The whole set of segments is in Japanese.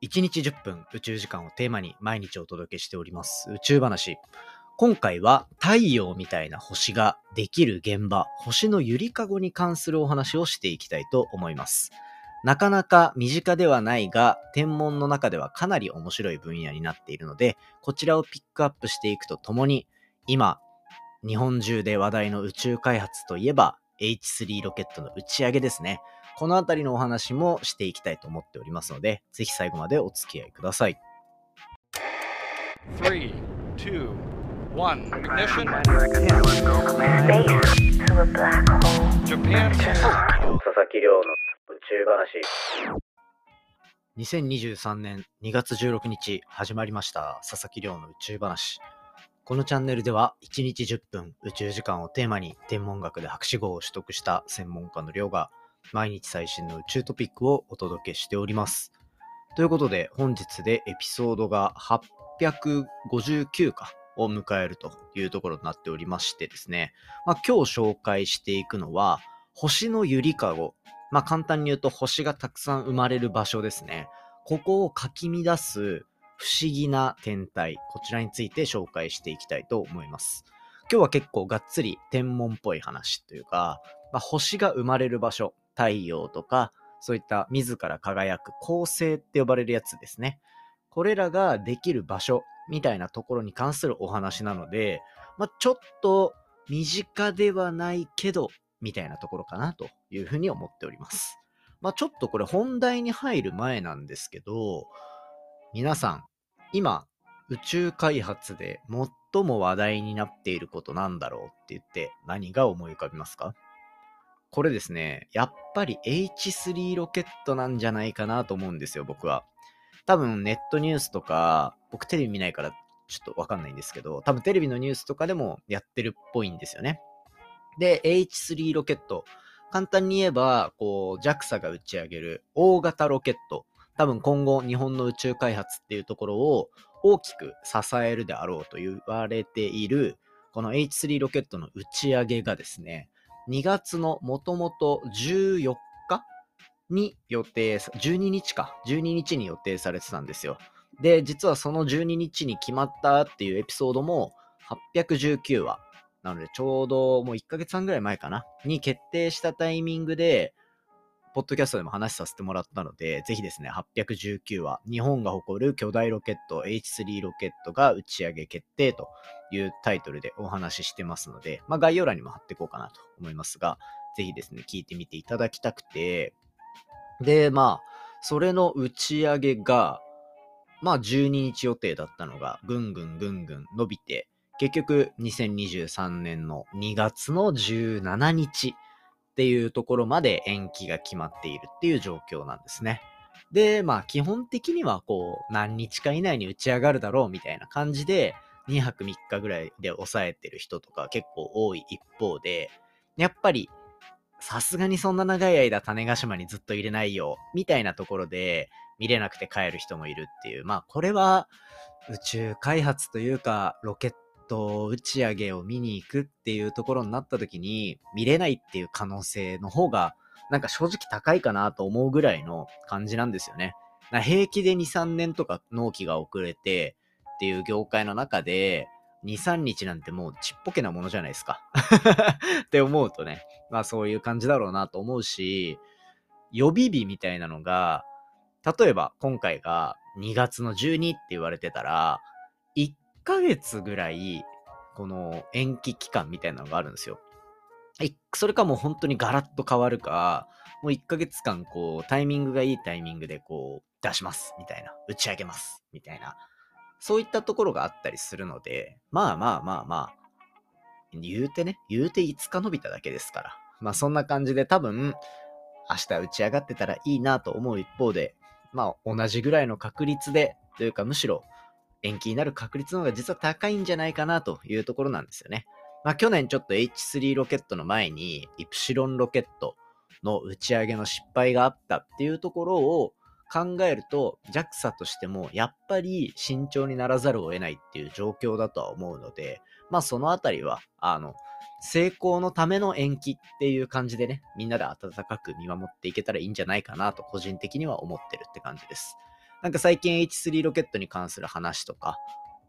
1日10分宇宙時間をテーマに毎日お届けしております宇宙話。今回は太陽みたいな星ができる現場、星のゆりかごに関するお話をしていきたいと思います。なかなか身近ではないが、天文の中ではかなり面白い分野になっているので、こちらをピックアップしていくとともに、今、日本中で話題の宇宙開発といえば、H3 ロケットの打ち上げですね。このあたりのお話もしていきたいと思っておりますので、ぜひ最後までお付き合いください。3, 2, 1, ignition. Japan. 佐々木亮の宇宙話。2023年2月16日始まりました佐々木亮の宇宙話。このチャンネルでは1日10分宇宙時間をテーマに天文学で博士号を取得した専門家の亮が毎日最新の宇宙トピックをお届けしております。ということで、本日でエピソードが859かを迎えるというところになっておりましてですね、まあ、今日紹介していくのは、星のゆりかご。まあ、簡単に言うと星がたくさん生まれる場所ですね。ここをかき乱す不思議な天体、こちらについて紹介していきたいと思います。今日は結構がっつり天文っぽい話というか、まあ、星が生まれる場所、太陽とか、そういった自ら輝く恒星って呼ばれるやつですね。これらができる場所みたいなところに関するお話なので、まあ、ちょっと身近ではないけど、みたいなところかなというふうに思っております。まあ、ちょっとこれ本題に入る前なんですけど、皆さん、今、宇宙開発で最も話題になっていることなんだろうって言って何が思い浮かびますか？これですね、やっぱり H3 ロケットなんじゃないかなと思うんですよ、僕は。多分ネットニュースとか、僕テレビ見ないからちょっとわかんないんですけど、多分テレビのニュースとかでもやってるっぽいんですよね。で、H3 ロケット。簡単に言えば、こう、JAXA が打ち上げる大型ロケット。多分今後日本の宇宙開発っていうところを大きく支えるであろうと言われている、この H3 ロケットの打ち上げがですね、2月のもともと14日に予定、12日か、12日に予定されてたんですよ。で、実はその12日に決まったっていうエピソードも819話。なので、ちょうどもう1ヶ月半ぐらい前かな、に決定したタイミングで、ポッドキャストでも話させてもらったので、ぜひですね、819話、日本が誇る巨大ロケット H3 ロケットが打ち上げ決定というタイトルでお話ししてますので、まあ、概要欄にも貼っていこうかなと思いますが、ぜひですね、聞いてみていただきたくて、で、まあ、それの打ち上げが、まあ、12日予定だったのが、ぐんぐんぐんぐん伸びて、結局、2023年の2月の17日っていうところまで延期が決まっているっていう状況なんですね。で、まあ基本的にはこう何日か以内に打ち上がるだろうみたいな感じで2泊3日ぐらいで抑えてる人とか結構多い一方で、やっぱりさすがにそんな長い間種子島にずっと入れないよみたいなところで見れなくて帰る人もいるっていう、まあこれは宇宙開発というかロケットと、打ち上げを見に行くっていうところになった時に、見れないっていう可能性の方が、なんか正直高いかなと思うぐらいの感じなんですよね。平気で2、3年とか納期が遅れてっていう業界の中で、2、3日なんてもうちっぽけなものじゃないですか って思うとね、まあそういう感じだろうなと思うし、予備日みたいなのが、例えば今回が2月の12って言われてたら、ヶ月ぐらい、この延期期間みたいなのがあるんですよ。それかもう本当にガラッと変わるか、もう1ヶ月間、こう、タイミングがいいタイミングで、こう、出します、みたいな。打ち上げます、みたいな。そういったところがあったりするので、まあまあまあまあ、言うてね、言うて5日伸びただけですから。まあそんな感じで多分、明日打ち上がってたらいいなと思う一方で、まあ同じぐらいの確率で、というかむしろ延期になる確率の方が実は高いんじゃないかなというところなんですよね。まあ去年ちょっと H3 ロケットの前にイプシロンロケットの打ち上げの失敗があったっていうところを考えると JAXA としてもやっぱり慎重にならざるを得ないっていう状況だとは思うので、まあそのあたりは、あの、成功のための延期っていう感じでね、みんなで温かく見守っていけたらいいんじゃないかなと個人的には思ってるって感じです。なんか最近 H3 ロケットに関する話とか、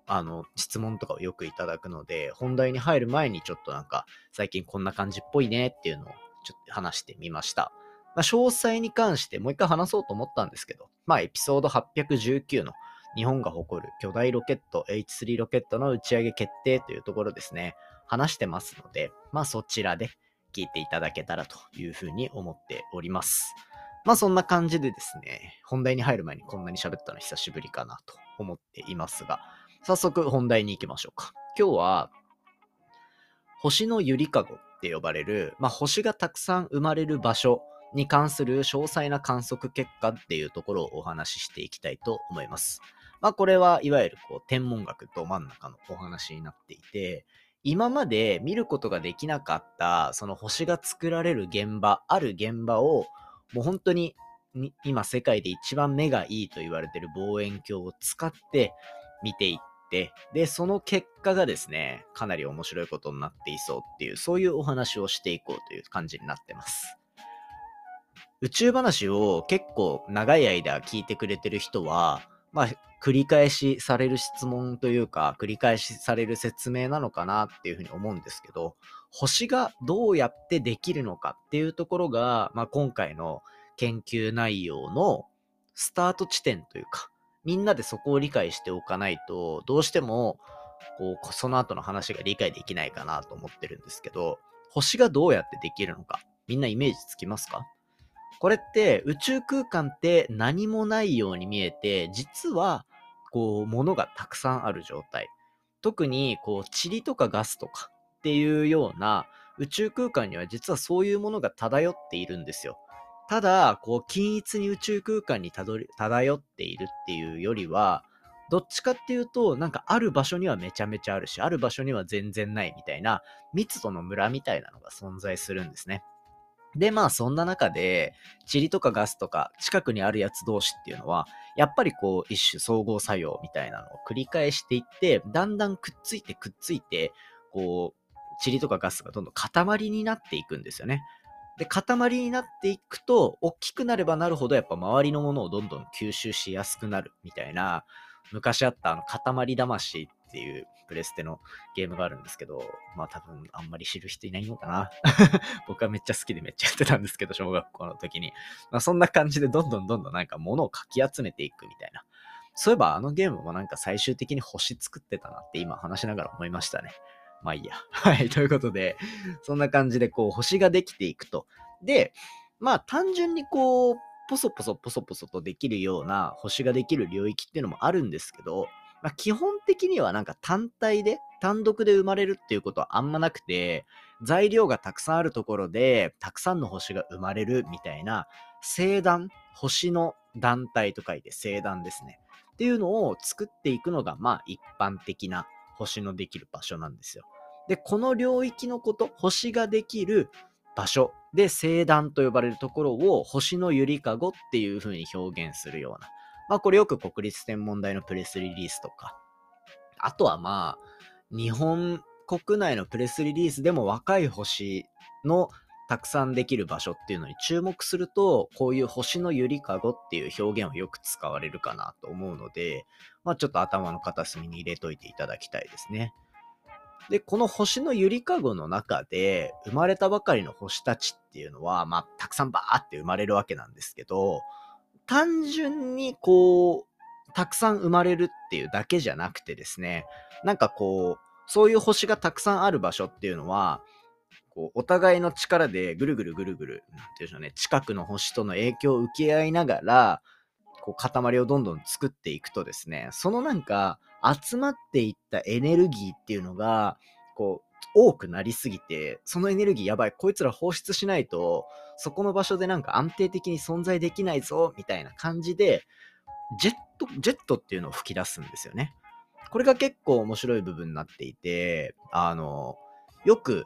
あの、質問とかをよくいただくので、本題に入る前にちょっとなんか、最近こんな感じっぽいねっていうのをちょっと話してみました。まあ、詳細に関してもう一回話そうと思ったんですけど、まあ、エピソード819の日本が誇る巨大ロケット H3 ロケットの打ち上げ決定というところですね、話してますので、まあそちらで聞いていただけたらというふうに思っております。まあそんな感じでですね、本題に入る前にこんなに喋ったの久しぶりかなと思っていますが、早速本題に行きましょうか。今日は、星のゆりかごって呼ばれる、まあ、星がたくさん生まれる場所に関する詳細な観測結果っていうところをお話ししていきたいと思います。まあ、これはいわゆるこう天文学ど真ん中のお話になっていて、今まで見ることができなかったその星が作られる現場、ある現場をもう本当に今世界で一番目がいいと言われてる望遠鏡を使って見ていって、で、その結果がですね、かなり面白いことになっていそうっていう、そういうお話をしていこうという感じになってます。宇宙話を結構長い間聞いてくれてる人は、まあ、繰り返しされる質問というか、繰り返しされる説明なのかなっていうふうに思うんですけど、星がどうやってできるのかっていうところが、まあ、今回の研究内容のスタート地点というか、みんなでそこを理解しておかないと、どうしても、こう、その後の話が理解できないかなと思ってるんですけど、星がどうやってできるのか、みんなイメージつきますか？これって宇宙空間って何もないように見えて、実はこう物がたくさんある状態。特にこう塵とかガスとかっていうような宇宙空間には実はそういうものが漂っているんですよ。ただ、こう、均一に宇宙空間に漂っているっていうよりは、どっちかっていうと、なんかある場所にはめちゃめちゃあるし、ある場所には全然ないみたいな、密度の村みたいなのが存在するんですね。で、まあそんな中で、塵とかガスとか近くにあるやつ同士っていうのは、やっぱりこう一種総合作用みたいなのを繰り返していって、だんだんくっついてくっついて、こう、塵とかガスがどんどん塊になっていくんですよね。で、塊になっていくと、大きくなればなるほど、やっぱ周りのものをどんどん吸収しやすくなるみたいな、昔あったあの塊魂っていうプレステのゲームがあるんですけど、まあ多分あんまり知る人いないのかな。僕はめっちゃ好きでめっちゃやってたんですけど、小学校の時に。まあそんな感じでどんどんどんどんなんか物をかき集めていくみたいな。そういえばあのゲームもなんか最終的に星作ってたなって今話しながら思いましたね。まあいいや。はい。ということで、そんな感じでこう星ができていくと。で、まあ単純にこう、ポソポソポソポソとできるような星ができる領域っていうのもあるんですけど、まあ、基本的にはなんか単体で、単独で生まれるっていうことはあんまなくて、材料がたくさんあるところで、たくさんの星が生まれるみたいな、星団、星の団体と書いて星団ですね。っていうのを作っていくのが、まあ一般的な星のできる場所なんですよ。で、この領域のこと、星ができる場所で星団と呼ばれるところを星のゆりかごっていう風に表現するようなまあこれよく国立天文台のプレスリリースとか、あとはまあ、日本国内のプレスリリースでも若い星のたくさんできる場所っていうのに注目すると、こういう星のゆりかごっていう表現をよく使われるかなと思うので、まあちょっと頭の片隅に入れといていただきたいですね。で、この星のゆりかごの中で生まれたばかりの星たちっていうのは、まあたくさんバーって生まれるわけなんですけど、単純にこう、たくさん生まれるっていうだけじゃなくてですね、なんかこう、そういう星がたくさんある場所っていうのは、こうお互いの力でぐるぐるぐるぐる、なんていうんでしょうね、近くの星との影響を受け合いながら、こう塊をどんどん作っていくとですね、そのなんか集まっていったエネルギーっていうのが、こう、多くなりすぎて、そのエネルギーやばい、こいつら放出しないと、そこの場所でなんか安定的に存在できないぞ、みたいな感じで、ジェット、ジェットっていうのを吹き出すんですよね。これが結構面白い部分になっていて、あの、よく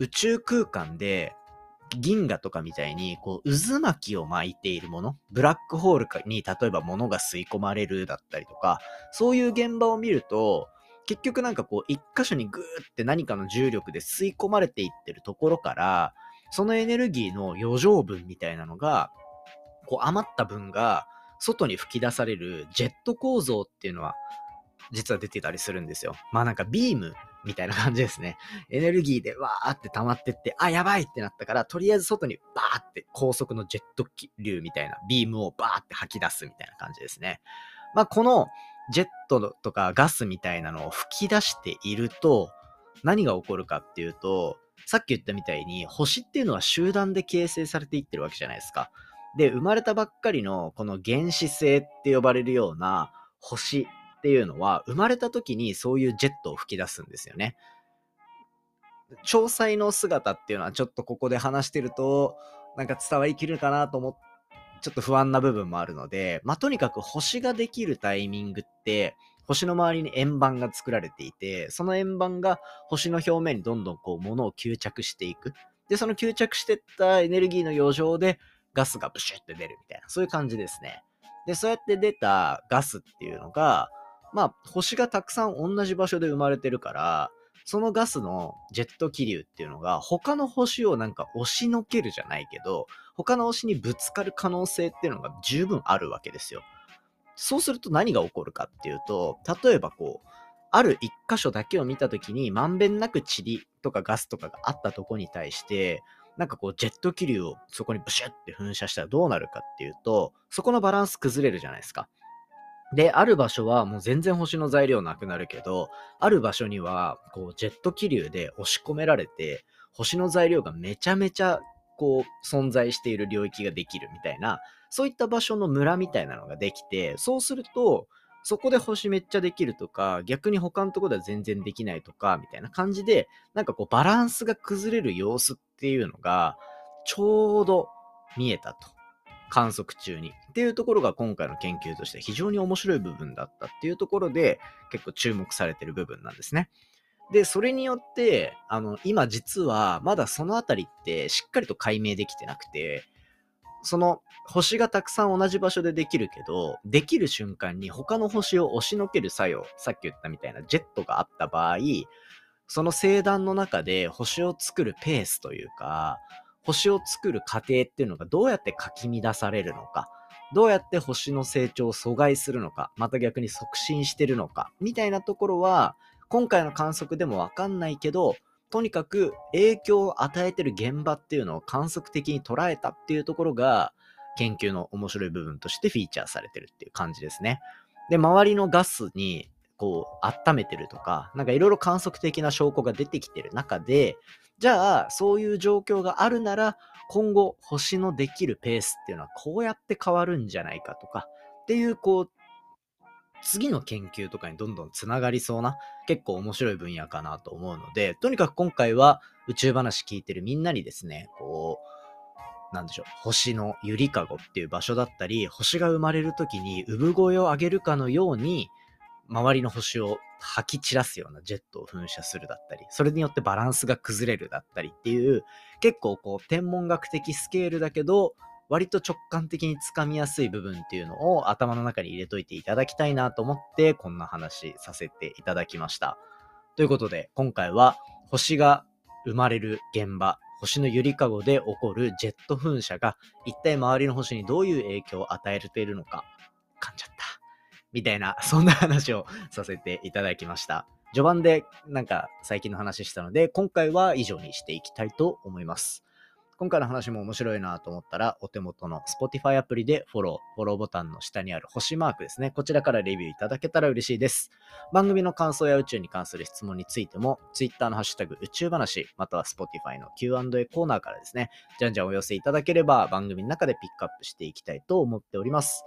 宇宙空間で銀河とかみたいに、こう、渦巻きを巻いているもの、ブラックホールに例えば物が吸い込まれるだったりとか、そういう現場を見ると、結局なんかこう、一箇所にグーって何かの重力で吸い込まれていってるところから、そのエネルギーの余剰分みたいなのが、こう余った分が、外に吹き出されるジェット構造っていうのは実は出てたりするんですよ。まあなんかビームみたいな感じですね。エネルギーでわーって溜まってって、あ、やばいってなったから、とりあえず外にバーって高速のジェット流みたいなビームをバーって吐き出すみたいな感じですね。まあこのジェットとかガスみたいなのを吹き出していると、何が起こるかっていうと、さっき言ったみたいに星っていうのは集団で形成されていってるわけじゃないですか。で、生まれたばっかりのこの原始星って呼ばれるような星っていうのは、生まれた時にそういうジェットを吹き出すんですよね。詳細の姿っていうのはちょっとここで話してると、なんか伝わりきるかなと思って、ちょっと不安な部分もあるので、まあ、とにかく星ができるタイミングって、星の周りに円盤が作られていて、その円盤が星の表面にどんどんこう物を吸着していく。で、その吸着してったエネルギーの余剰でガスがブシュって出るみたいな、そういう感じですね。で、そうやって出たガスっていうのが、まあ、星がたくさん同じ場所で生まれてるから、そのガスのジェット気流っていうのが他の星をなんか押しのけるじゃないけど、他の星にぶつかる可能性っていうのが十分あるわけですよ。そうすると何が起こるかっていうと、例えばこう、ある一箇所だけを見たときに、まんべんなく塵とかガスとかがあったとこに対して、なんかこう、ジェット気流をそこにブシュって噴射したらどうなるかっていうと、そこのバランス崩れるじゃないですか。で、ある場所はもう全然星の材料なくなるけど、ある場所には、こう、ジェット気流で押し込められて、星の材料がめちゃめちゃ、こう、存在している領域ができるみたいな、そういった場所の村みたいなのができて、そうすると、そこで星めっちゃできるとか、逆に他のとこでは全然できないとか、みたいな感じで、なんかこうバランスが崩れる様子っていうのが、ちょうど見えたと。観測中に。っていうところが今回の研究として非常に面白い部分だったっていうところで結構注目されてる部分なんですね。で、それによって、あの、今実はまだそのあたりってしっかりと解明できてなくて、その星がたくさん同じ場所でできるけど、できる瞬間に他の星を押しのける作用、さっき言ったみたいなジェットがあった場合、その星団の中で星を作るペースというか、星を作る過程っていうのがどうやってかき乱されるのか、どうやって星の成長を阻害するのか、また逆に促進してるのか、みたいなところは、今回の観測でもわかんないけど、とにかく影響を与えてる現場っていうのを観測的に捉えたっていうところが、研究の面白い部分としてフィーチャーされてるっていう感じですね。で、周りのガスにこう温めてるとか、なんかいろいろ観測的な証拠が出てきてる中で、じゃあそういう状況があるなら、今後星のできるペースっていうのはこうやって変わるんじゃないかとか、っていうこう次の研究とかにどんどんつながりそうな結構面白い分野かなと思うので、とにかく今回は宇宙話聞いてるみんなにですね、こう、なんでしょう、星のゆりかごっていう場所だったり、星が生まれる時に産声を上げるかのように、周りの星を吐き散らすようなジェットを噴射するだったり、それによってバランスが崩れるだったりっていう、結構こう天文学的スケールだけど、割と直感的につかみやすい部分っていうのを頭の中に入れといていただきたいなと思ってこんな話させていただきました。ということで今回は星が生まれる現場、星のゆりかごで起こるジェット噴射が一体周りの星にどういう影響を与えているのか、噛んじゃった。みたいな、そんな話をさせていただきました。序盤でなんか最近の話したので、今回は以上にしていきたいと思います。今回の話も面白いなと思ったら、お手元の Spotify アプリでフォロー、フォローボタンの下にある星マークですね。こちらからレビューいただけたら嬉しいです。番組の感想や宇宙に関する質問についても、Twitter のハッシュタグ宇宙話、または Spotify の Q&A コーナーからですね、じゃんじゃんお寄せいただければ番組の中でピックアップしていきたいと思っております。